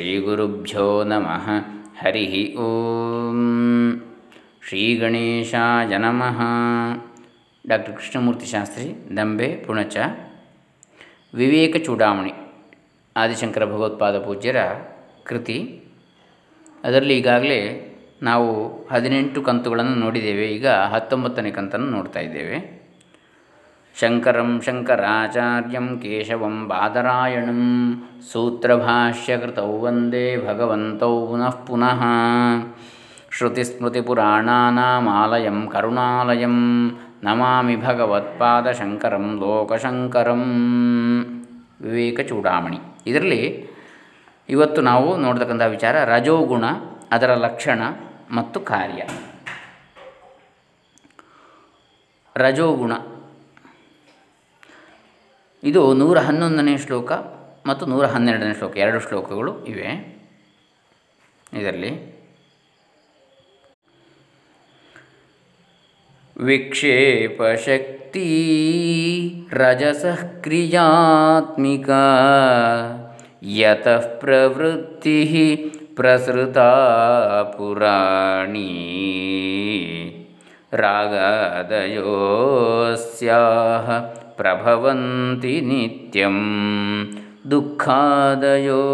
ಶ್ರೀಗುರುಭ್ಯೋ ನಮಃ ಹರಿ ಓಂ ಶ್ರೀ ಗಣೇಶಾಯ ನಮಃ ಡಾಕ್ಟರ್ ಕೃಷ್ಣಮೂರ್ತಿ ಶಾಸ್ತ್ರಿ ದಂಬೆ ಪುಣಚ ವಿವೇಕ ಚೂಡಾಮಣಿ ಆದಿಶಂಕರ ಭಗವತ್ಪಾದ ಪೂಜ್ಯರ ಕೃತಿ. ಅದರಲ್ಲಿ ಈಗಾಗಲೇ ನಾವು ಹದಿನೆಂಟು ಕಂತುಗಳನ್ನು ನೋಡಿದ್ದೇವೆ. ಈಗ ಹತ್ತೊಂಬತ್ತನೇ ಕಂತನ್ನು ನೋಡ್ತಾ ಇದ್ದೇವೆ. ಶಂಕರಂ ಶಂಕರಾಚಾರ್ಯಂ ಕೇಶವಂ ಬಾದರಾಯಣಂ ಸೂತ್ರಭಾಷ್ಯಕೃತೌ ವಂದೇ ಭಗವಂತೌ ಪುನಃ ಪುನಃ ಶ್ರುತಿಸ್ಮೃತಿಪುರಾಣಾನಾಮಾಲಯಂ ಕರುಣಾಲಯಂ ನಮಾಮಿ ಭಗವತ್ಪಾದ ಶಂಕರಂ ಲೋಕಶಂಕರಂ ವಿವೇಕ ಚೂಡಾಮಣಿ ಇದರಲ್ಲಿ ಇವತ್ತು ನಾವು ನೋಡ್ತಕ್ಕಂಥ ವಿಚಾರ ರಜೋಗುಣ, ಅದರ ಲಕ್ಷಣ ಮತ್ತು ಕಾರ್ಯ. ರಜೋಗುಣ ಇದು ನೂರ ಹನ್ನೊಂದನೇ ಶ್ಲೋಕ ಮತ್ತು ನೂರ ಹನ್ನೆರಡನೇ ಶ್ಲೋಕ, ಎರಡು ಶ್ಲೋಕಗಳು ಇವೆ. ಇದರಲ್ಲಿ ವಿಕ್ಷೇಪಶಕ್ತಿ ರಜಸಃ ರಜಸಕ್ರಿಯಾತ್ಮಿಕ ಯತಃ ಪ್ರವೃತ್ತಿ ಪ್ರಸೃತಾ ರಾಗದಯೋ ರಾಗಾದಯೋಸ್ಯಾಹ प्रभवन्ति नित्यं। दुःखादयो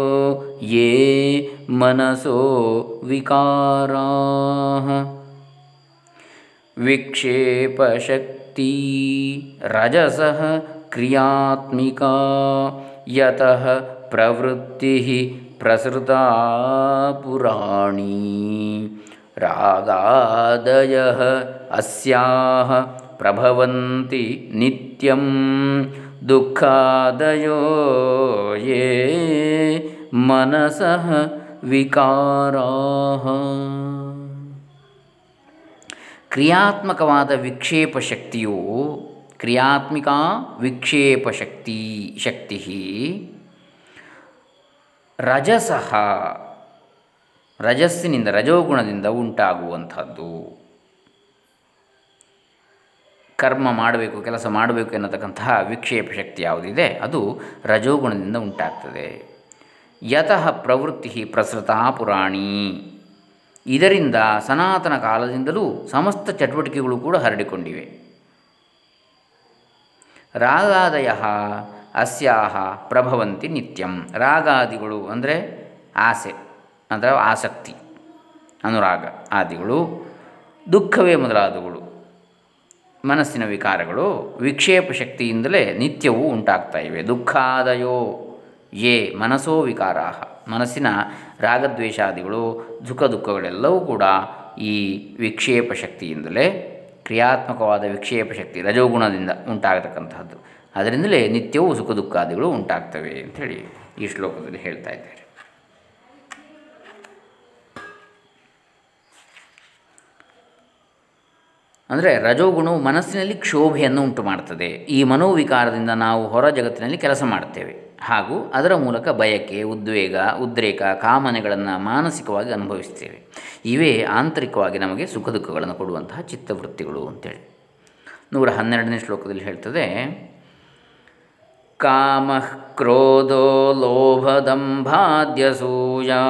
ये मनसो विकाराः। विक्षेपशक्ति रजसः क्रियात्मिका यतः प्रवृत्तिः प्रसृता पुराणी। रागादयः अस्याः ಪ್ರಭವಂತಿ ನಿತ್ಯಂ ಯೇ ಮನಸಃ ವಿಕಾರಾಃ ಕ್ರಿಯಾತ್ಮಕವಾದ ವಿಕ್ಷೇಪ ಶಕ್ತಿಯು ಕ್ರಿಯಾತ್ಮಿಕ ವಿಕ್ಷೇಪ ಶಕ್ತಿ ಶಕ್ತಿ ರಜಸಃ, ರಜಸ್ಸಿನಿಂದ ರಜೋಗುಣದಿಂದ ಉಂಟಾಗುವಂಥದ್ದು. ಕರ್ಮ ಮಾಡಬೇಕು, ಕೆಲಸ ಮಾಡಬೇಕು ಎನ್ನತಕ್ಕಂತಹ ವಿಕ್ಷೇಪ ಶಕ್ತಿ ಯಾವುದಿದೆ, ಅದು ರಜೋಗುಣದಿಂದ ಉಂಟಾಗ್ತದೆ. ಯತಃ ಪ್ರವೃತ್ತಿ ಪ್ರಸೃತಾ ಪುರಾಣಿ. ಇದರಿಂದ ಸನಾತನ ಕಾಲದಿಂದಲೂ ಸಮಸ್ತ ಚಟುವಟಿಕೆಗಳು ಕೂಡ ಹರಡಿಕೊಂಡಿವೆ. ರಾಗಾದಯ ಅಸ್ಯಾಹ ಪ್ರಭವಂತಿ ನಿತ್ಯಂ. ರಾಗಾದಿಗಳು ಅಂದರೆ ಆಸೆ ಅಂದರೆ ಆಸಕ್ತಿ, ಅನುರಾಗ ಆದಿಗಳು, ದುಃಖವೇ ಮೊದಲಾದವುಗಳು. ಮನಸ್ಸಿನ ವಿಕಾರಗಳು ವಿಕ್ಷೇಪ ಶಕ್ತಿಯಿಂದಲೇ ನಿತ್ಯವೂ ಉಂಟಾಗ್ತಾ ಇವೆ. ದುಃಖಾದಯೋ ಯೇ ಮನಸೋ ವಿಕಾರ ಮನಸ್ಸಿನ ರಾಗದ್ವೇಷಾದಿಗಳು ದುಃಖ ದುಃಖಗಳೆಲ್ಲವೂ ಕೂಡ ಈ ವಿಕ್ಷೇಪ ಶಕ್ತಿಯಿಂದಲೇ, ಕ್ರಿಯಾತ್ಮಕವಾದ ವಿಕ್ಷೇಪ ಶಕ್ತಿ ರಜೋಗುಣದಿಂದ ಉಂಟಾಗತಕ್ಕಂತಹದ್ದು. ಅದರಿಂದಲೇ ನಿತ್ಯವೂ ಸುಖ ದುಃಖಾದಿಗಳು ಉಂಟಾಗ್ತವೆ ಅಂಥೇಳಿ ಈ ಶ್ಲೋಕದಲ್ಲಿ ಹೇಳ್ತಾ ಇದ್ದಾರೆ. ಅಂದರೆ ರಜೋಗುಣವು ಮನಸ್ಸಿನಲ್ಲಿ ಕ್ಷೋಭೆಯನ್ನು ಉಂಟು ಮಾಡ್ತದೆ ಈ ಮನೋವಿಕಾರದಿಂದ ನಾವು ಹೊರ ಜಗತ್ತಿನಲ್ಲಿ ಕೆಲಸ ಮಾಡ್ತೇವೆ. ಹಾಗೂ ಅದರ ಮೂಲಕ ಬಯಕೆ, ಉದ್ವೇಗ, ಉದ್ರೇಕ, ಕಾಮನೆಗಳನ್ನು ಮಾನಸಿಕವಾಗಿ ಅನುಭವಿಸ್ತೇವೆ. ಇವೇ ಆಂತರಿಕವಾಗಿ ನಮಗೆ ಸುಖ ದುಃಖಗಳನ್ನು ಕೊಡುವಂತಹ ಚಿತ್ತವೃತ್ತಿಗಳು ಅಂತೇಳಿ. ನೂರ ಹನ್ನೆರಡನೇ ಶ್ಲೋಕದಲ್ಲಿ ಹೇಳ್ತದೆ ಕಾಮ ಕ್ರೋಧೋ ಲೋಭದಂಭಾದ್ಯಸೂಯಾ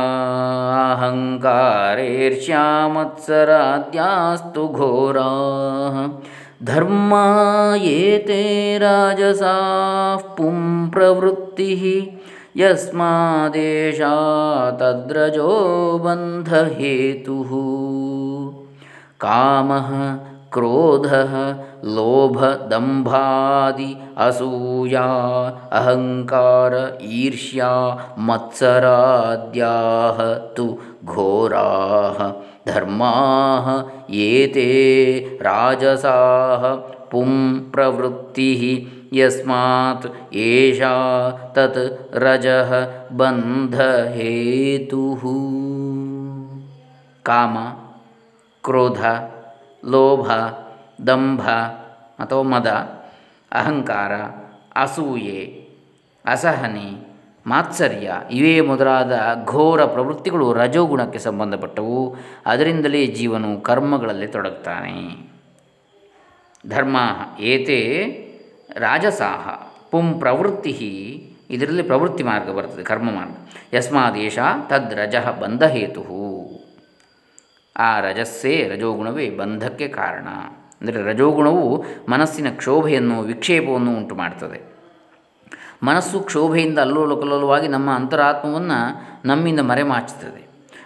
ಅಹಂಕಾರೇರ್ಷ್ಯಾಮತ್ಸರಾದ್ಯಾಸ್ತು ಘೋರಾ ಧರ್ಮ ಏತೆ ರಾಜಸಾ ಪುಂ ಪ್ರವೃತ್ತಿ ಯಸ್ಮಾದೇಶಾ ತದ್ರಜೋ ಬಂಧಹೇತು ಕಾಮ ಕ್ರೋಧ ಲೋಭ ದಂಭಾದಿ ಅಸೂಯಾ ಅಹಂಕಾರ ಈರ್ಷ್ಯಾ ಮತ್ಸರಾದ್ಯಾ ತು ಘೋರಾ ಧರ್ಮಾ ಏತೆ ರಾಜಸಾ ಪುಂ ಪ್ರವೃತ್ತಿ ಯಸ್ಮಾತ್ ಏಷಾ ತತ್ ರಜಃ ಬಂಧಹೇತು ಕಾಮ ಕ್ರೋಧ ಲೋಭ, ದಂಭ ಅಥವಾ ಮದ, ಅಹಂಕಾರ, ಅಸೂಯೆ, ಅಸಹನೆ, ಮಾತ್ಸರ್ಯ ಇವೇ ಮೊದಲಾದ ಘೋರ ಪ್ರವೃತ್ತಿಗಳು ರಜೋಗುಣಕ್ಕೆ ಸಂಬಂಧಪಟ್ಟವು. ಅದರಿಂದಲೇ ಜೀವನು ಕರ್ಮಗಳಲ್ಲಿ ತೊಡಗ್ತಾನೆ. ಧರ್ಮ ಏತೆ ರಾಜಸಾಹ ಪುಂ ಪ್ರವೃತ್ತಿ ಇದರಲ್ಲಿ ಪ್ರವೃತ್ತಿ ಮಾರ್ಗ ಬರ್ತದೆ, ಕರ್ಮ ಮಾರ್ಗ. ಯಸ್ಮಾದೇಶ ತದ್ರಜಃ ಬಂಧಹೇತು ಆ ರಜಸ್ಸೇ ರಜೋಗುಣವೇ ಬಂಧಕ್ಕೆ ಕಾರಣ. ಅಂದರೆ ರಜೋಗುಣವು ಮನಸ್ಸಿನ ಕ್ಷೋಭೆಯನ್ನು, ವಿಕ್ಷೇಪವನ್ನು ಉಂಟು ಮಾಡ್ತದೆ. ಮನಸ್ಸು ಕ್ಷೋಭೆಯಿಂದ ಅಲ್ಲೋಲು ಕಲ್ಲೋಲವಾಗಿ ನಮ್ಮ ಅಂತರಾತ್ಮವನ್ನು ನಮ್ಮಿಂದ ಮರೆಮಾಚುತ್ತದೆ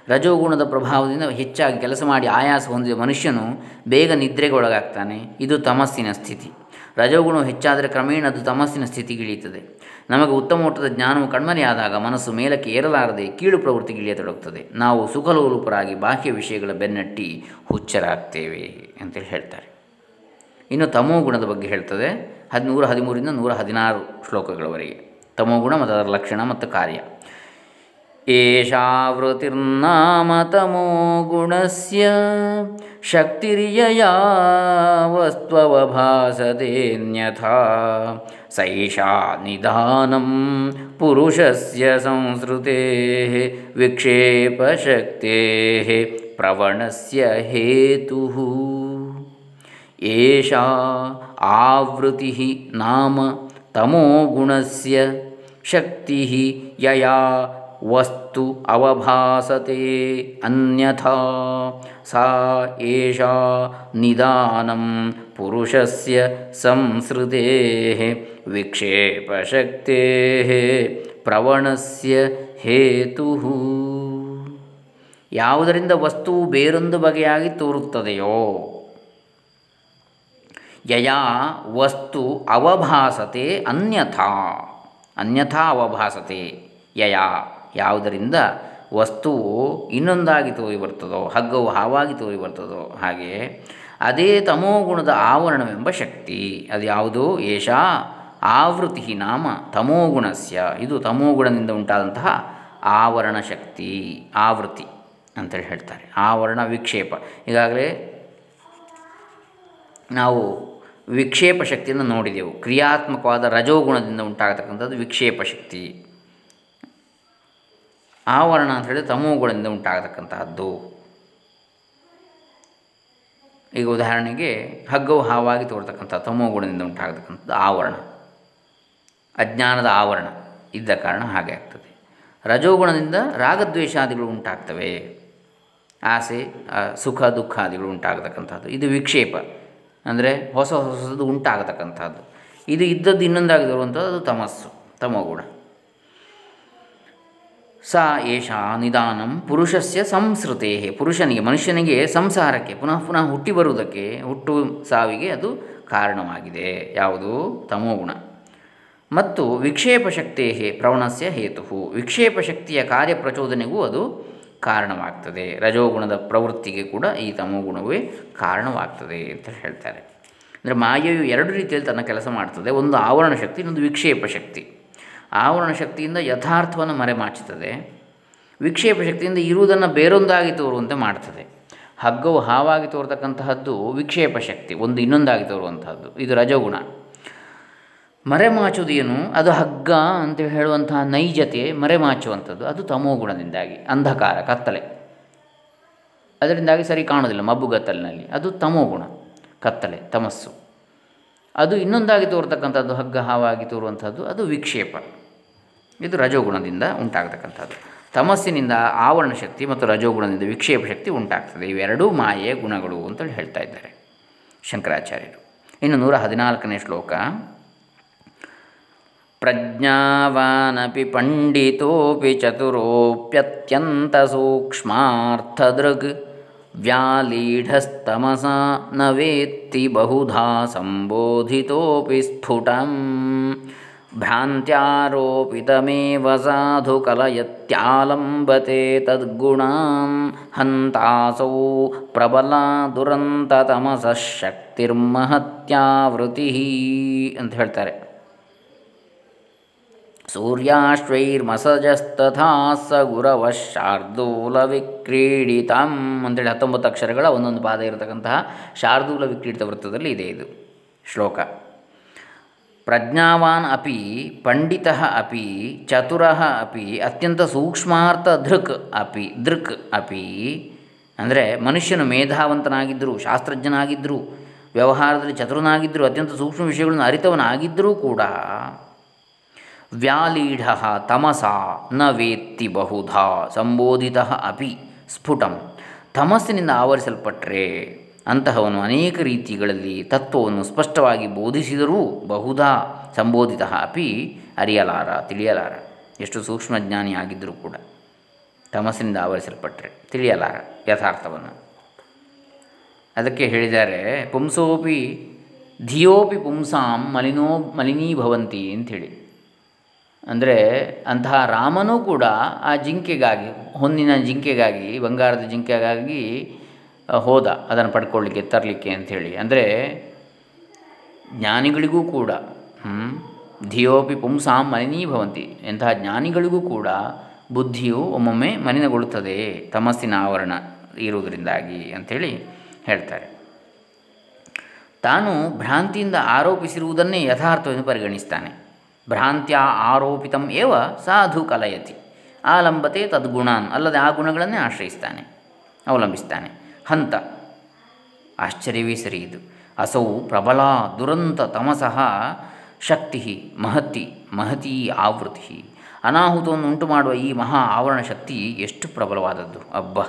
ರಜೋಗುಣದ ಪ್ರಭಾವದಿಂದ ಹೆಚ್ಚಾಗಿ ಕೆಲಸ ಮಾಡಿ ಆಯಾಸ ಹೊಂದಿದ ಮನುಷ್ಯನು ಬೇಗ ನಿದ್ರೆಗೆ ಒಳಗಾಗ್ತಾನೆ. ಇದು ತಮಸ್ಸಿನ ಸ್ಥಿತಿ. ರಜೋಗುಣವು ಹೆಚ್ಚಾದರೆ ಕ್ರಮೇಣ ಅದು ತಮಸ್ಸಿನ ಸ್ಥಿತಿಗಿಳಿಯುತ್ತದೆ. ನಮಗೆ ಉತ್ತಮ ಮಟ್ಟದ ಜ್ಞಾನವು ಕಣ್ಮರೆಯಾದಾಗ ಮನಸ್ಸು ಮೇಲಕ್ಕೆ ಏರಲಾರದೆ ಕೀಳು ಪ್ರವೃತ್ತಿಗಿಳಿಯತೊಡಗುತ್ತದೆ ನಾವು ಸುಖಲೋಲುಪರಾಗಿ ಬಾಹ್ಯ ವಿಷಯಗಳ ಬೆನ್ನಟ್ಟಿ ಹುಚ್ಚರಾಗ್ತೇವೆ ಅಂತೇಳಿ ಹೇಳ್ತಾರೆ. ಇನ್ನು ತಮೋ ಗುಣದ ಬಗ್ಗೆ ಹೇಳ್ತದೆ. ಹದಿನೂರ ಹದಿಮೂರಿಂದ ನೂರ ಹದಿನಾರು ಶ್ಲೋಕಗಳವರೆಗೆ. ತಮೋಗುಣ ಮತ್ತು ಅದರ ಲಕ್ಷಣ ಮತ್ತು ಕಾರ್ಯ. एषा वृतिर्नाम तमोगुणस्य शक्तिर्यया वस्त्ववभासतेऽन्यथा सैषा निधानं पुरुषस्य संसृतेः विक्षेपशक्तेः प्रवणस्य हेतुः। एषा आवृतिः नाम तमोगुणस्य शक्तिः यया ವಸ್ತು ಅವಭಾಸತೆ, ಅನ್ಯಥಾ, ಸಾ ಏಷಾ ನಿಧಾನಂ ಪುರುಷಸ್ಯ ಸಂಸೃತೆ ವಿಕ್ಷೇಪಶಕ್ತೆ ಪ್ರವಣಸ್ಯ ಹೇತು. ಯಾವುದರಿಂದ ವಸ್ತು ಬೇರೊಂದು ಬಗೆಯಾಗಿ ತೋರುತ್ತದೆಯೋ? ಯಯಾ ವಸ್ತು ಅವಭಾಸತೆ ಅನ್ಯಥಾ. ಅನ್ಯಥಾ ಅವಭಾಸತೆ. ಯಯಾ ಯಾವುದರಿಂದ ವಸ್ತುವು ಇನ್ನೊಂದಾಗಿ ತೋರಿ ಬರ್ತದೋ ಹಗ್ಗವು ಹಾವಾಗಿ ತೋರಿ ಬರ್ತದೋ ಹಾಗೆ ಅದೇ ತಮೋಗುಣದ ಆವರಣವೆಂಬ ಶಕ್ತಿ. ಅದು ಯಾವುದು? ಏಷಾ ಆವೃತಿ ನಾಮ ತಮೋಗುಣಸ್ಯ ಇದು ತಮೋಗುಣದಿಂದ ಉಂಟಾದಂತಹ ಆವರಣ ಶಕ್ತಿ, ಆವೃತ್ತಿ ಅಂತೇಳಿ ಹೇಳ್ತಾರೆ. ಆವರಣ ವಿಕ್ಷೇಪ. ಈಗಾಗಲೇ ನಾವು ವಿಕ್ಷೇಪ ಶಕ್ತಿಯನ್ನು ನೋಡಿದೆವು. ಕ್ರಿಯಾತ್ಮಕವಾದ ರಜೋಗುಣದಿಂದ ಉಂಟಾಗತಕ್ಕಂಥದ್ದು ವಿಕ್ಷೇಪ ಶಕ್ತಿ. ಆವರಣ ಅಂತ ಹೇಳಿದರೆ ತಮೋಗುಣದಿಂದ ಉಂಟಾಗತಕ್ಕಂತಹದ್ದು. ಈಗ ಉದಾಹರಣೆಗೆ ಹಗ್ಗವು ಹಾವಾಗಿ ತೋರ್ತಕ್ಕಂಥ ತಮೋಗುಣದಿಂದ ಉಂಟಾಗತಕ್ಕಂಥದ್ದು ಆವರಣ. ಅಜ್ಞಾನದ ಆವರಣ ಇದ್ದ ಕಾರಣ ಹಾಗೆ ಆಗ್ತದೆ. ರಜೋಗುಣದಿಂದ ರಾಗದ್ವೇಷಾದಿಗಳು ಉಂಟಾಗ್ತವೆ. ಆಸೆ ಸುಖ, ದುಃಖಾದಿಗಳು ಉಂಟಾಗತಕ್ಕಂಥದ್ದು ಇದು ವಿಕ್ಷೇಪ. ಅಂದರೆ ಹೊಸ ಹೊಸದು ಉಂಟಾಗತಕ್ಕಂಥದ್ದು ಇದು ಇದ್ದದ್ದು ಇನ್ನೊಂದಾಗಿ ತರುವಂಥದ್ದು ಅದು ತಮಸ್ಸು, ತಮೋಗುಣ. ಸಾ ಏಷಾ ನಿಧಾನಂ ಪುರುಷಸ್ಯ ಸಂಸ್ಕೃತೆ ಪುರುಷನಿಗೆ ಮನುಷ್ಯನಿಗೆ ಸಂಸಾರಕ್ಕೆ, ಪುನಃ ಪುನಃ ಹುಟ್ಟಿ ಬರುವುದಕ್ಕೆ, ಹುಟ್ಟು ಸಾವಿಗೆ ಅದು ಕಾರಣವಾಗಿದೆ. ಯಾವುದು? ತಮೋಗುಣ ಮತ್ತು ವಿಕ್ಷೇಪ ಶಕ್ತಿ ಪ್ರವಣಸ್ಯ ಹೇತು ವಿಕ್ಷೇಪಶಕ್ತಿಯ ಕಾರ್ಯಪ್ರಚೋದನೆಗೂ ಅದು ಕಾರಣವಾಗ್ತದೆ. ರಜೋಗುಣದ ಪ್ರವೃತ್ತಿಗೆ ಕೂಡ ಈ ತಮೋಗುಣವೇ ಕಾರಣವಾಗ್ತದೆ ಅಂತ ಹೇಳ್ತಾರೆ. ಅಂದರೆ ಮಾಯೆಯು ಎರಡು ರೀತಿಯಲ್ಲಿ ತನ್ನ ಕೆಲಸ ಮಾಡ್ತದೆ. ಒಂದು ಆವರಣ ಶಕ್ತಿ, ಇನ್ನೊಂದು ವಿಕ್ಷೇಪ ಶಕ್ತಿ. ಆವರಣ ಶಕ್ತಿಯಿಂದ ಯಥಾರ್ಥವನ್ನು ಮರೆಮಾಚುತ್ತದೆ. ವಿಕ್ಷೇಪ ಶಕ್ತಿಯಿಂದ ಇರುವುದನ್ನು ಬೇರೊಂದಾಗಿ ತೋರುವಂತೆ ಮಾಡ್ತದೆ. ಹಗ್ಗವು ಹಾವಾಗಿ ತೋರ್ತಕ್ಕಂತಹದ್ದು ವಿಕ್ಷೇಪ ಶಕ್ತಿ, ಒಂದು ಇನ್ನೊಂದಾಗಿ ತೋರುವಂತಹದ್ದು. ಇದು ರಜಗುಣ. ಮರೆಮಾಚುವುದೇನು ಅದು ಹಗ್ಗ ಅಂತ ಹೇಳುವಂತಹ ನೈಜತೆ ಮರೆಮಾಚುವಂಥದ್ದು ಅದು ತಮೋಗುಣದಿಂದಾಗಿ ಅಂಧಕಾರ, ಕತ್ತಲೆ. ಅದರಿಂದಾಗಿ ಸರಿ ಕಾಣೋದಿಲ್ಲ ಮಬ್ಬುಗತ್ತಲಿನಲ್ಲಿ ಅದು ತಮೋಗುಣ ಕತ್ತಲೆ, ತಮಸ್ಸು. ಅದು ಇನ್ನೊಂದಾಗಿ ತೋರ್ತಕ್ಕಂಥದ್ದು ಹಗ್ಗ ಹಾವಾಗಿ ತೋರುವಂಥದ್ದು ಅದು ವಿಕ್ಷೇಪ. ಇದು ರಜೋಗುಣದಿಂದ ಉಂಟಾಗತಕ್ಕಂಥದ್ದು. ತಮಸ್ಸಿನಿಂದ ಆವರಣ ಶಕ್ತಿ ಮತ್ತು ರಜೋಗುಣದಿಂದ ವಿಕ್ಷೇಪ ಶಕ್ತಿ ಉಂಟಾಗ್ತದೆ. ಇವೆರಡೂ ಮಾಯೆಯ ಗುಣಗಳು ಅಂತೇಳಿ ಹೇಳ್ತಾ ಇದ್ದಾರೆ ಶಂಕರಾಚಾರ್ಯರು. ಇನ್ನು ನೂರ ಹದಿನಾಲ್ಕನೇ ಶ್ಲೋಕ. ಪ್ರಜ್ಞಾವಾನಪಿ ಪಂಡಿತೋಪಿ ಚತುರೋಪ್ಯತ್ಯಂತ ಸೂಕ್ಷ್ಮಾರ್ಥದೃಗ್ ವ್ಯಾಲೀಢಸ್ತಮಸ ನ ವೇತ್ತಿ ಬಹುಧಾ ಸಂಬೋಧಿತೋಪಿ ಸ್ಫುಟಂ ಭ್ರಾಂತ್ಯಾರೋಪಿತಮೇವ ಸಾಧು ಕಲಯತ್ಯಾಲಂಬತೆ ತದ್ಗುಣಾಂ ಹಂತಾಸೌ ಪ್ರಬಲ ದುರಂತತಮಸ ಶಕ್ತಿರ್ಮಹತ್ಯಾವೃತಿ ಅಂತ ಹೇಳ್ತಾರೆ. ಸೂರ್ಯಾಶ್ವೈರ್ಮಸಜಸ್ತಥಾ ಸ ಗುರವ ಶಾರ್ದೂಲ ವಿಕ್ರೀಡಿತಂ ಅಂತೇಳಿ ಹತ್ತೊಂಬತ್ತು ಅಕ್ಷರಗಳ ಒಂದೊಂದು ಪಾದ ಇರತಕ್ಕಂತಹ ಶಾರ್ದೂಲ ವಿಕ್ರೀಡಿತ ವೃತ್ತದಲ್ಲಿ ಇದೆ ಇದು ಶ್ಲೋಕ. ಪ್ರಜ್ಞಾವಾನ್ ಅಪಿ, ಪಂಡಿತ ಅಪಿ, ಚತುರ ಅಪಿ, ಅತ್ಯಂತ ಸೂಕ್ಷ್ಮಾರ್ಥ ದೃಕ್ ಅಪಿ ದೃಕ್ ಅಪಿ. ಅಂದರೆ ಮನುಷ್ಯನು ಮೇಧಾವಂತನಾಗಿದ್ದರೂ, ಶಾಸ್ತ್ರಜ್ಞನಾಗಿದ್ದರೂ, ವ್ಯವಹಾರದಲ್ಲಿ ಚತುರನಾಗಿದ್ದರೂ, ಅತ್ಯಂತ ಸೂಕ್ಷ್ಮ ವಿಷಯಗಳನ್ನು ಅರಿತವನಾಗಿದ್ದರೂ ಕೂಡ ವ್ಯಾಲೀಢ ತಮಸ ನ ವೇತ್ತಿ ಬಹುಧಾ ಸಂಬೋಧಿತ ಅಪಿ ಸ್ಫುಟಂ. ತಮಸ್ಸಿನಿಂದ ಆವರಿಸಲ್ಪಟ್ಟರೆ ಅಂತಹವನು ಅನೇಕ ರೀತಿಗಳಲ್ಲಿ ತತ್ವವನ್ನು ಸ್ಪಷ್ಟವಾಗಿ ಬೋಧಿಸಿದರೂ ಬಹುಧಾ ಸಂಬೋಧಿತ ಅಪಿ ಅರಿಯಲಾರ, ತಿಳಿಯಲಾರ. ಎಷ್ಟು ಸೂಕ್ಷ್ಮಜ್ಞಾನಿ ಆಗಿದ್ದರೂ ಕೂಡ ತಮಸ್ಸಿನಿಂದ ಆವರಿಸಲ್ಪಟ್ಟರೆ, ತಿಳಿಯಲಾರ ಯಥಾರ್ಥವನ್ನು. ಅದಕ್ಕೆ ಹೇಳಿದ್ದಾರೆ, ಪುಂಸೋಪಿ ಧಿಯೋಪಿ ಪುಂಸಾಂ ಮಲಿನೋ ಮಲಿನೀಭವಂತಿ ಅಂಥೇಳಿ. ಅಂದರೆ ಅಂತಹ ರಾಮನೂ ಕೂಡ ಆ ಜಿಂಕೆಗಾಗಿ, ಹೊನ್ನಿನ ಜಿಂಕೆಗಾಗಿ, ಬಂಗಾರದ ಜಿಂಕೆಗಾಗಿ ಹೋದ, ಅದನ್ನು ಪಡ್ಕೊಳ್ಳಿಕ್ಕೆ ತರಲಿಕ್ಕೆ ಅಂಥೇಳಿ. ಅಂದರೆ, ಜ್ಞಾನಿಗಳಿಗೂ ಕೂಡ ಧಿಯೋಪಿ ಪುಂಸಾಂ ಮಲಿನೀಭವಂತಿ ಎಂತಹ ಜ್ಞಾನಿಗಳಿಗೂ ಕೂಡ ಬುದ್ಧಿಯು ಒಮ್ಮೊಮ್ಮೆ ಮಲಿನಗೊಳ್ಳುತ್ತದೆ, ತಮಸ್ಸಿನ ಆವರಣ ಇರುವುದರಿಂದಾಗಿ ಅಂಥೇಳಿ ಹೇಳ್ತಾರೆ. ತಾನು ಭ್ರಾಂತಿಯಿಂದ ಆರೋಪಿಸಿರುವುದನ್ನೇ ಯಥಾರ್ಥವೆಂದು ಪರಿಗಣಿಸ್ತಾನೆ. ಭ್ರಾಂತ್ಯ ಆರೋಪಿತಂ ಏವ ಸಾಧು ಕಲಯತಿ, ಆಲಂಬತೆ ತದ್ಗುಣಾನ್, ಅಲ್ಲದೆ ಆ ಗುಣಗಳನ್ನೇ ಆಶ್ರಯಿಸ್ತಾನೆ, ಅವಲಂಬಿಸ್ತಾನೆ. ಹಂತ. ಆಶ್ಚರ್ಯವೇ ಸರಿ ಇದು. ಅಸೌ ಪ್ರಬಲ ದುರಂತ ತಮಸಃ ಶಕ್ತಿ ಮಹತಿ ಮಹತಿ ಆವೃತಿ ಅನಾಹುತವನ್ನು ಉಂಟು ಮಾಡುವ ಈ ಮಹಾ ಆವರಣ ಶಕ್ತಿ ಎಷ್ಟು ಪ್ರಬಲವಾದದ್ದು? ಅಬ್ಬ!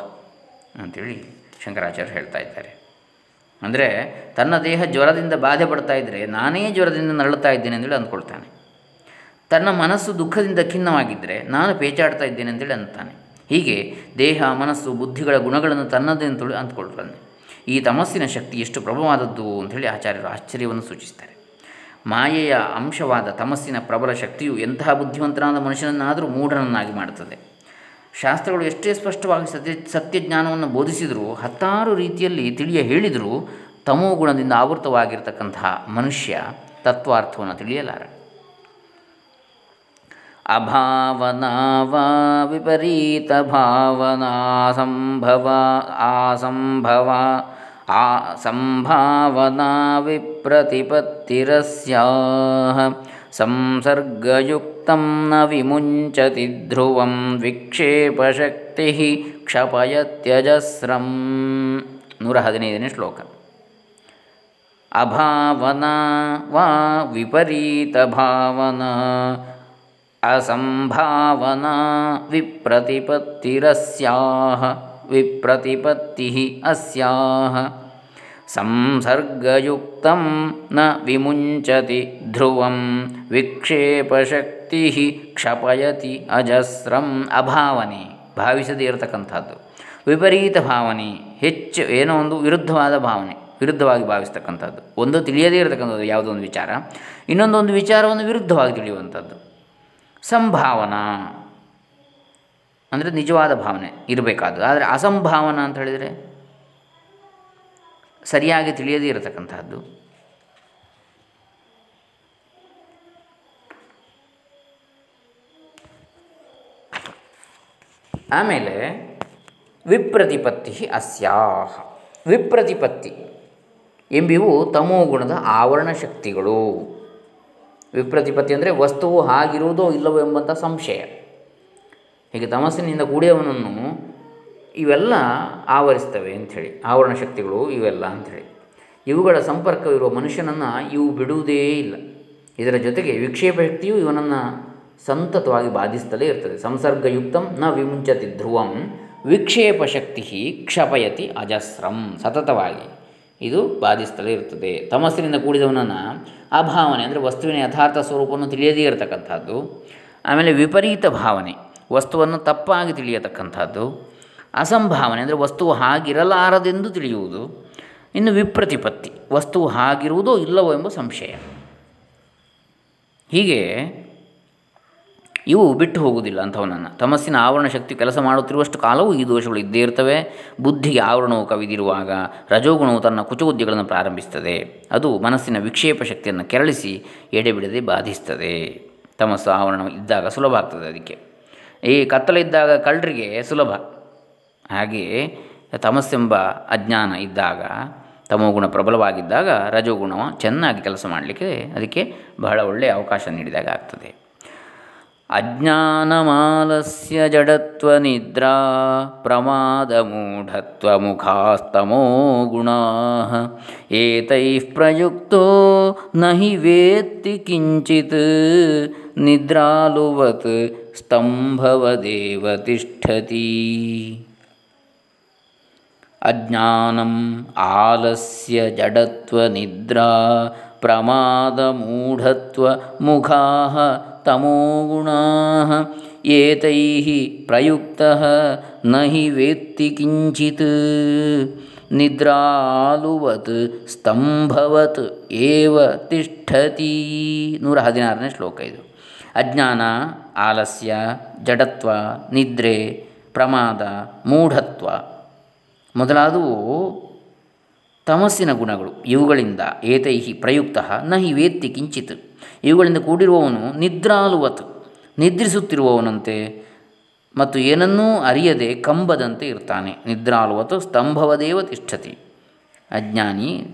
ಅಂಥೇಳಿ ಶಂಕರಾಚಾರ್ಯ ಹೇಳ್ತಾ ಇದ್ದಾರೆ. ಅಂದರೆ ತನ್ನ ದೇಹ ಜ್ವರದಿಂದ ಬಾಧೆ ಪಡ್ತಾ ಇದ್ದರೆ ನಾನೇ ಜ್ವರದಿಂದ ನರಳುತ್ತಾ ಇದ್ದೇನೆ ಅಂತೇಳಿ ಅಂದ್ಕೊಳ್ತಾನೆ. ತನ್ನ ಮನಸ್ಸು ದುಃಖದಿಂದ ಖಿನ್ನವಾಗಿದ್ದರೆ ನಾನು ಪೇಚಾಡ್ತಾ ಇದ್ದೇನೆ ಅಂತೇಳಿ ಅಂತಾನೆ. ಹೀಗೆ ದೇಹ, ಮನಸ್ಸು, ಬುದ್ಧಿಗಳ ಗುಣಗಳನ್ನು ತನ್ನದೇ ಅಂತೇಳಿ ಅಂದ್ಕೊಳ್ತಾನೆ ಈ ತಮಸ್ಸಿನ ಶಕ್ತಿ ಎಷ್ಟು ಪ್ರಬಲವಾದದ್ದು ಅಂಥೇಳಿ ಆಚಾರ್ಯರು ಆಶ್ಚರ್ಯವನ್ನು ಸೂಚಿಸ್ತಾರೆ. ಮಾಯೆಯ ಅಂಶವಾದ ತಮಸ್ಸಿನ ಪ್ರಬಲ ಶಕ್ತಿಯು ಎಂತಹ ಬುದ್ಧಿವಂತನಾದ ಮನುಷ್ಯನನ್ನಾದರೂ ಮೂಢನನ್ನಾಗಿ ಮಾಡುತ್ತದೆ. ಶಾಸ್ತ್ರಗಳು ಎಷ್ಟೇ ಸ್ಪಷ್ಟವಾಗಿ ಸತ್ಯ ಸತ್ಯಜ್ಞಾನವನ್ನು ಬೋಧಿಸಿದರೂ, ಹತ್ತಾರು ರೀತಿಯಲ್ಲಿ ತಿಳಿಯ ಹೇಳಿದರೂ, ತಮೋ ಗುಣದಿಂದ ಆವೃತವಾಗಿರ್ತಕ್ಕಂತಹ ಮನುಷ್ಯ ತತ್ವಾರ್ಥವನ್ನು ತಿಳಿಯಲಾರ अभावना वा विपरीतभावनासं भवासं आसम्भावना विप्रतिपत्तिरस्याः। संसर्गयुक्तं न विमुञ्चति ध्रुवं विक्षेपशक्तिः क्षपयत्यजस्रं नूर हैदिन श्लोक अभावना वा विपरीतभावना ಅಸಂಭಾವನಾ ವಿಪ್ರತಿಪತ್ತಿರಸ್ಯಾಹ, ವಿಪ್ರತಿಪತ್ತಿ ಅಸ್ಯಾಹ. ಸಂಸರ್ಗಯುಕ್ತಂ ನ ವಿಮುಂಚತಿ ಧ್ರುವಂ, ವಿಕ್ಷೇಪಶಕ್ತಿ ಕ್ಷಪಯತಿ ಅಜಸ್ರಂ ಅಭಾವನೆ. ಭಾವಿಸದೇ ಇರತಕ್ಕಂಥದ್ದು ವಿಪರೀತ ಭಾವನೆ, ಹೆಚ್ಚು ಏನೋ ಒಂದು ವಿರುದ್ಧವಾದ ಭಾವನೆ, ವಿರುದ್ಧವಾಗಿ ಭಾವಿಸ್ತಕ್ಕಂಥದ್ದು. ಒಂದು ತಿಳಿಯದೇ ಇರತಕ್ಕಂಥದ್ದು ಯಾವುದೋ ಒಂದು ವಿಚಾರ, ಇನ್ನೊಂದೊಂದು ವಿಚಾರವನ್ನು ವಿರುದ್ಧವಾಗಿ ತಿಳಿಯುವಂಥದ್ದು. ಸಂಭಾವನಾ? ಅಂದರೆ ನಿಜವಾದ ಭಾವನೆ ಇರಬೇಕಾದ್ದು ಆದರೆ ಅಸಂಭಾವನ ಅಂತ ಹೇಳಿದರೆ ಸರಿಯಾಗಿ ತಿಳಿಯದೇ ಇರತಕ್ಕಂತಹದ್ದು. ಆಮೇಲೆ ವಿಪ್ರತಿಪತ್ತಿ ಅಸ್ಯಾಹ. ವಿಪ್ರತಿಪತ್ತಿ ಎಂಬಿವು ತಮೋಗುಣದ ಆವರಣ ಶಕ್ತಿಗಳು. ವಿಪ್ರತಿಪತ್ತಿ ಅಂದರೆ ವಸ್ತುವು ಹಾಗಿರುವುದೋ ಇಲ್ಲವೋ ಎಂಬಂಥ ಸಂಶಯ. ಹೀಗೆ ತಮಸ್ಸಿನಿಂದ ಕೂಡಿಯವನನ್ನು ಇವೆಲ್ಲ ಆವರಿಸ್ತವೆ ಅಂಥೇಳಿ, ಆವರಣ ಶಕ್ತಿಗಳು ಇವೆಲ್ಲ ಅಂಥೇಳಿ. ಇವುಗಳ ಸಂಪರ್ಕವಿರುವ ಮನುಷ್ಯನನ್ನು ಇವು ಬಿಡುವುದೇ ಇಲ್ಲ. ಇದರ ಜೊತೆಗೆ ವಿಕ್ಷೇಪ ಶಕ್ತಿಯು ಇವನನ್ನು ಸಂತತವಾಗಿ ಬಾಧಿಸ್ತಲೇ ಇರ್ತದೆ. ಸಂಸರ್ಗಯುಕ್ತಂ ನ ವಿಮುಂಚತಿ ಧ್ರುವಂ, ವಿಕ್ಷೇಪ ಶಕ್ತಿ ಕ್ಷಪಯತಿ ಅಜಸ್ರಂ ಸತತವಾಗಿ. ಇದು ಬಾಧಿಸ್ತಲೇ ಇರ್ತದೆ ತಮಸ್ಸಿನಿಂದ ಕೂಡಿದವನನ್ನು ಅಭಾವನೆ ಅಂದರೆ ವಸ್ತುವಿನ ಯಥಾರ್ಥ ಸ್ವರೂಪವನ್ನು ತಿಳಿಯದೇ ಇರತಕ್ಕಂಥದ್ದು. ಆಮೇಲೆ ವಿಪರೀತ ಭಾವನೆ, ವಸ್ತುವನ್ನು ತಪ್ಪಾಗಿ ತಿಳಿಯತಕ್ಕಂಥದ್ದು. ಅಸಂಭಾವನೆ ಅಂದರೆ ವಸ್ತುವು ಹಾಗಿರಲಾರದೆಂದು ತಿಳಿಯುವುದು. ಇನ್ನು ವಿಪ್ರತಿಪತ್ತಿ ವಸ್ತುವು ಹಾಗಿರುವುದೋ ಇಲ್ಲವೋ ಎಂಬ ಸಂಶಯ. ಹೀಗೆ ಇವು ಬಿಟ್ಟು ಹೋಗುವುದಿಲ್ಲ ಅಂಥವನನ್ನು. ತಮಸ್ಸಿನ ಆವರಣ ಶಕ್ತಿ ಕೆಲಸ ಮಾಡುತ್ತಿರುವಷ್ಟು ಕಾಲವೂ ಈ ದೋಷಗಳು ಇದ್ದೇ ಇರ್ತವೆ. ಬುದ್ಧಿಗೆ ಆವರಣವು ಕವಿದಿರುವಾಗ ರಜೋಗುಣವು ತನ್ನ ಕುಚಬುದ್ಧಿಗಳನ್ನು ಪ್ರಾರಂಭಿಸ್ತದೆ ಅದು ಮನಸ್ಸಿನ ವಿಕ್ಷೇಪ ಶಕ್ತಿಯನ್ನು ಕೆರಳಿಸಿ ಎಡೆಬಿಡದೆ ಬಾಧಿಸ್ತದೆ ತಮಸ್ಸು ಆವರಣ ಇದ್ದಾಗ ಸುಲಭ ಆಗ್ತದೆ ಅದಕ್ಕೆ. ಈ ಕತ್ತಲಿದ್ದಾಗ ಕಳ್ಳರಿಗೆ ಸುಲಭ. ಹಾಗೆಯೇ ತಮಸ್ಸೆಂಬ ಅಜ್ಞಾನ ಇದ್ದಾಗ ತಮೋಗುಣ ಪ್ರಬಲವಾಗಿದ್ದಾಗ ರಜೋಗುಣ ಚೆನ್ನಾಗಿ ಕೆಲಸ ಮಾಡಲಿಕ್ಕೆ ಅದಕ್ಕೆ ಬಹಳ ಒಳ್ಳೆಯ ಅವಕಾಶ ನೀಡಿದಾಗ ಆಗ್ತದೆ. अज्ञानमालस्य जडत्वनिद्रा प्रमादमूढत्वमुखास्तमो गुणाः। एतैः प्रयुक्तो न हि वेत्ति किञ्चित्। निद्रालुवत् स्तम्भवदेव तिष्ठति अज्ञानम् आलस्य जडत्वनिद्रा प्रमादमूढत्वमुखाः ತಮೋಗುಣಾಃ ಏತೈಹಿ ಪ್ರಯುಕ್ತಃ न हि ಕಿಂಚಿತ್ ನಿದ್ರಾಲುವತ್ ಸ್ತಂಭವತ್ ಏವ ತಿಷ್ಠತಿ ನೂರ ಹದಿನಾರನೇ ಶ್ಲೋಕ ಇದು. ಅಜ್ಞಾನ, ಆಲಸ್ಯ, ಜಡತ್ವ, ನಿದ್ರೆ, ಪ್ರಮಾದ, ಮೂಢತ್ವ ಮೊದಲಾದವು ತಮಸ್ಸಿನ ಗುಣಗಳು. ಇವುಗಳಿಂದ ಏತೈಹಿ ಪ್ರಯುಕ್ತ ನ ಹಿ ವೇತ್ತಿ ಕಿಂಚಿತ್. ಇವುಗಳಿಂದ ಕೂಡಿರುವವನು ನಿದ್ರಾಲುವತ್. ನಿದ್ರಿಸುತ್ತಿರುವವನಂತೆ ಮತ್ತು ಏನನ್ನೂ ಅರಿಯದೆ ಕಂಬದಂತೆ ಇರ್ತಾನೆ. ನಿದ್ರಾಲುವತ್ ಸ್ತಂಭವದೇವ ತಿಷ್ಠತಿ. ಅಜ್ಞಾನಿ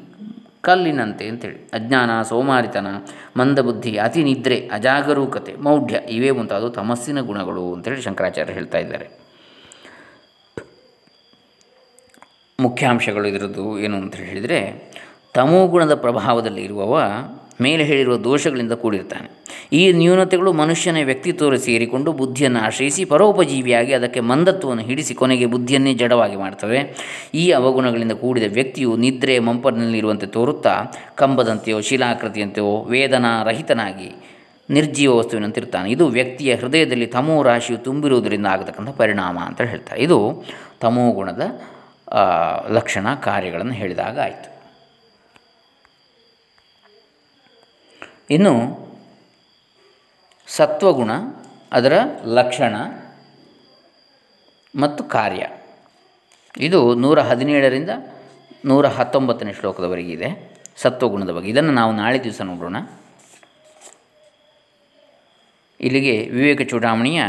ಕಲ್ಲಿನಂತೆ ಅಂತೇಳಿ. ಅಜ್ಞಾನ, ಸೋಮಾರಿತನ, ಮಂದಬುದ್ಧಿ ಅತಿ ನಿದ್ರೆ ಅಜಾಗರೂಕತೆ, ಮೌಢ್ಯ ಇವೇ ಮುಂತಾದವು ತಮಸ್ಸಿನ ಗುಣಗಳು ಅಂತೇಳಿ ಶಂಕರಾಚಾರ್ಯ ಹೇಳ್ತಾ ಇದ್ದಾರೆ. ಮುಖ್ಯಾಂಶಗಳು ಇದರದ್ದು ಏನು ಅಂತ ಹೇಳಿದರೆ ತಮೋಗುಣದ ಪ್ರಭಾವದಲ್ಲಿ ಇರುವವ ಮೇಲೆ ಹೇಳಿರುವ ದೋಷಗಳಿಂದ ಕೂಡಿರ್ತಾನೆ. ಈ ನ್ಯೂನತೆಗಳು ಮನುಷ್ಯನ ವ್ಯಕ್ತಿತ್ವದಲ್ಲಿ ಸೇರಿಕೊಂಡು ಬುದ್ಧಿಯನ್ನು ಆಶ್ರಯಿಸಿ ಪರೋಪಜೀವಿಯಾಗಿ ಅದಕ್ಕೆ ಮಂದತ್ವವನ್ನು ಹಿಡಿಸಿ ಕೊನೆಗೆ ಬುದ್ಧಿಯನ್ನೇ ಜಡವಾಗಿ ಮಾಡ್ತವೆ. ಈ ಅವಗುಣಗಳಿಂದ ಕೂಡಿದ ವ್ಯಕ್ತಿಯು ನಿದ್ರೆ ಮಂಪರಿನಲ್ಲಿರುವಂತೆ ತೋರುತ್ತಾ, ಕಂಬದಂತೆಯೋ ಶಿಲಾಕೃತಿಯಂತೆಯೋ ವೇದನಾರಹಿತನಾಗಿ ನಿರ್ಜೀವ ವಸ್ತುವಿನಂತಿರ್ತಾನೆ. ಇದು ವ್ಯಕ್ತಿಯ ಹೃದಯದಲ್ಲಿ ತಮೋ ರಾಶಿಯು ತುಂಬಿರುವುದರಿಂದ ಆಗತಕ್ಕಂಥ ಪರಿಣಾಮ ಅಂತ ಹೇಳ್ತಾರೆ. ಇದು ತಮೋ ಗುಣದ ಲಕ್ಷಣ ಕಾರ್ಯಗಳನ್ನು ಹೇಳಿದಾಗ ಆಯಿತು. ಇನ್ನು ಸತ್ವಗುಣ, ಅದರ ಲಕ್ಷಣ ಮತ್ತು ಕಾರ್ಯ. ಇದು ನೂರ ಹದಿನೇಳರಿಂದ ನೂರ ಹತ್ತೊಂಬತ್ತನೇ ಶ್ಲೋಕದವರೆಗೆ ಇದೆ. ಸತ್ವಗುಣದ ಬಗ್ಗೆ. ಇದನ್ನು ನಾವು ನಾಳೆ ದಿವಸ ನೋಡೋಣ. ಇಲ್ಲಿಗೆ ವಿವೇಕ ಚೂಡಾಮಣಿಯ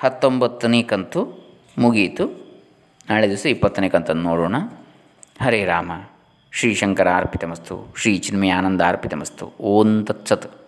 ಹತ್ತೊಂಬತ್ತನೇ ಕಂತು ಮುಗಿಯಿತು. ನಾಳೆ ದಿವಸ ಇಪ್ಪತ್ತನೇ ಕಂತನ್ನು ನೋಡೋಣ. ಹರೇ ರಾಮ. ಶ್ರೀ ಶಂಕರ ಅರ್ಪಿತಮಸ್ತು ಶ್ರೀ ಚಿನ್ಮಯಾನಂದ ಅರ್ಪಿತಮಸ್ತು ಓಂ ತತ್ಸತ್.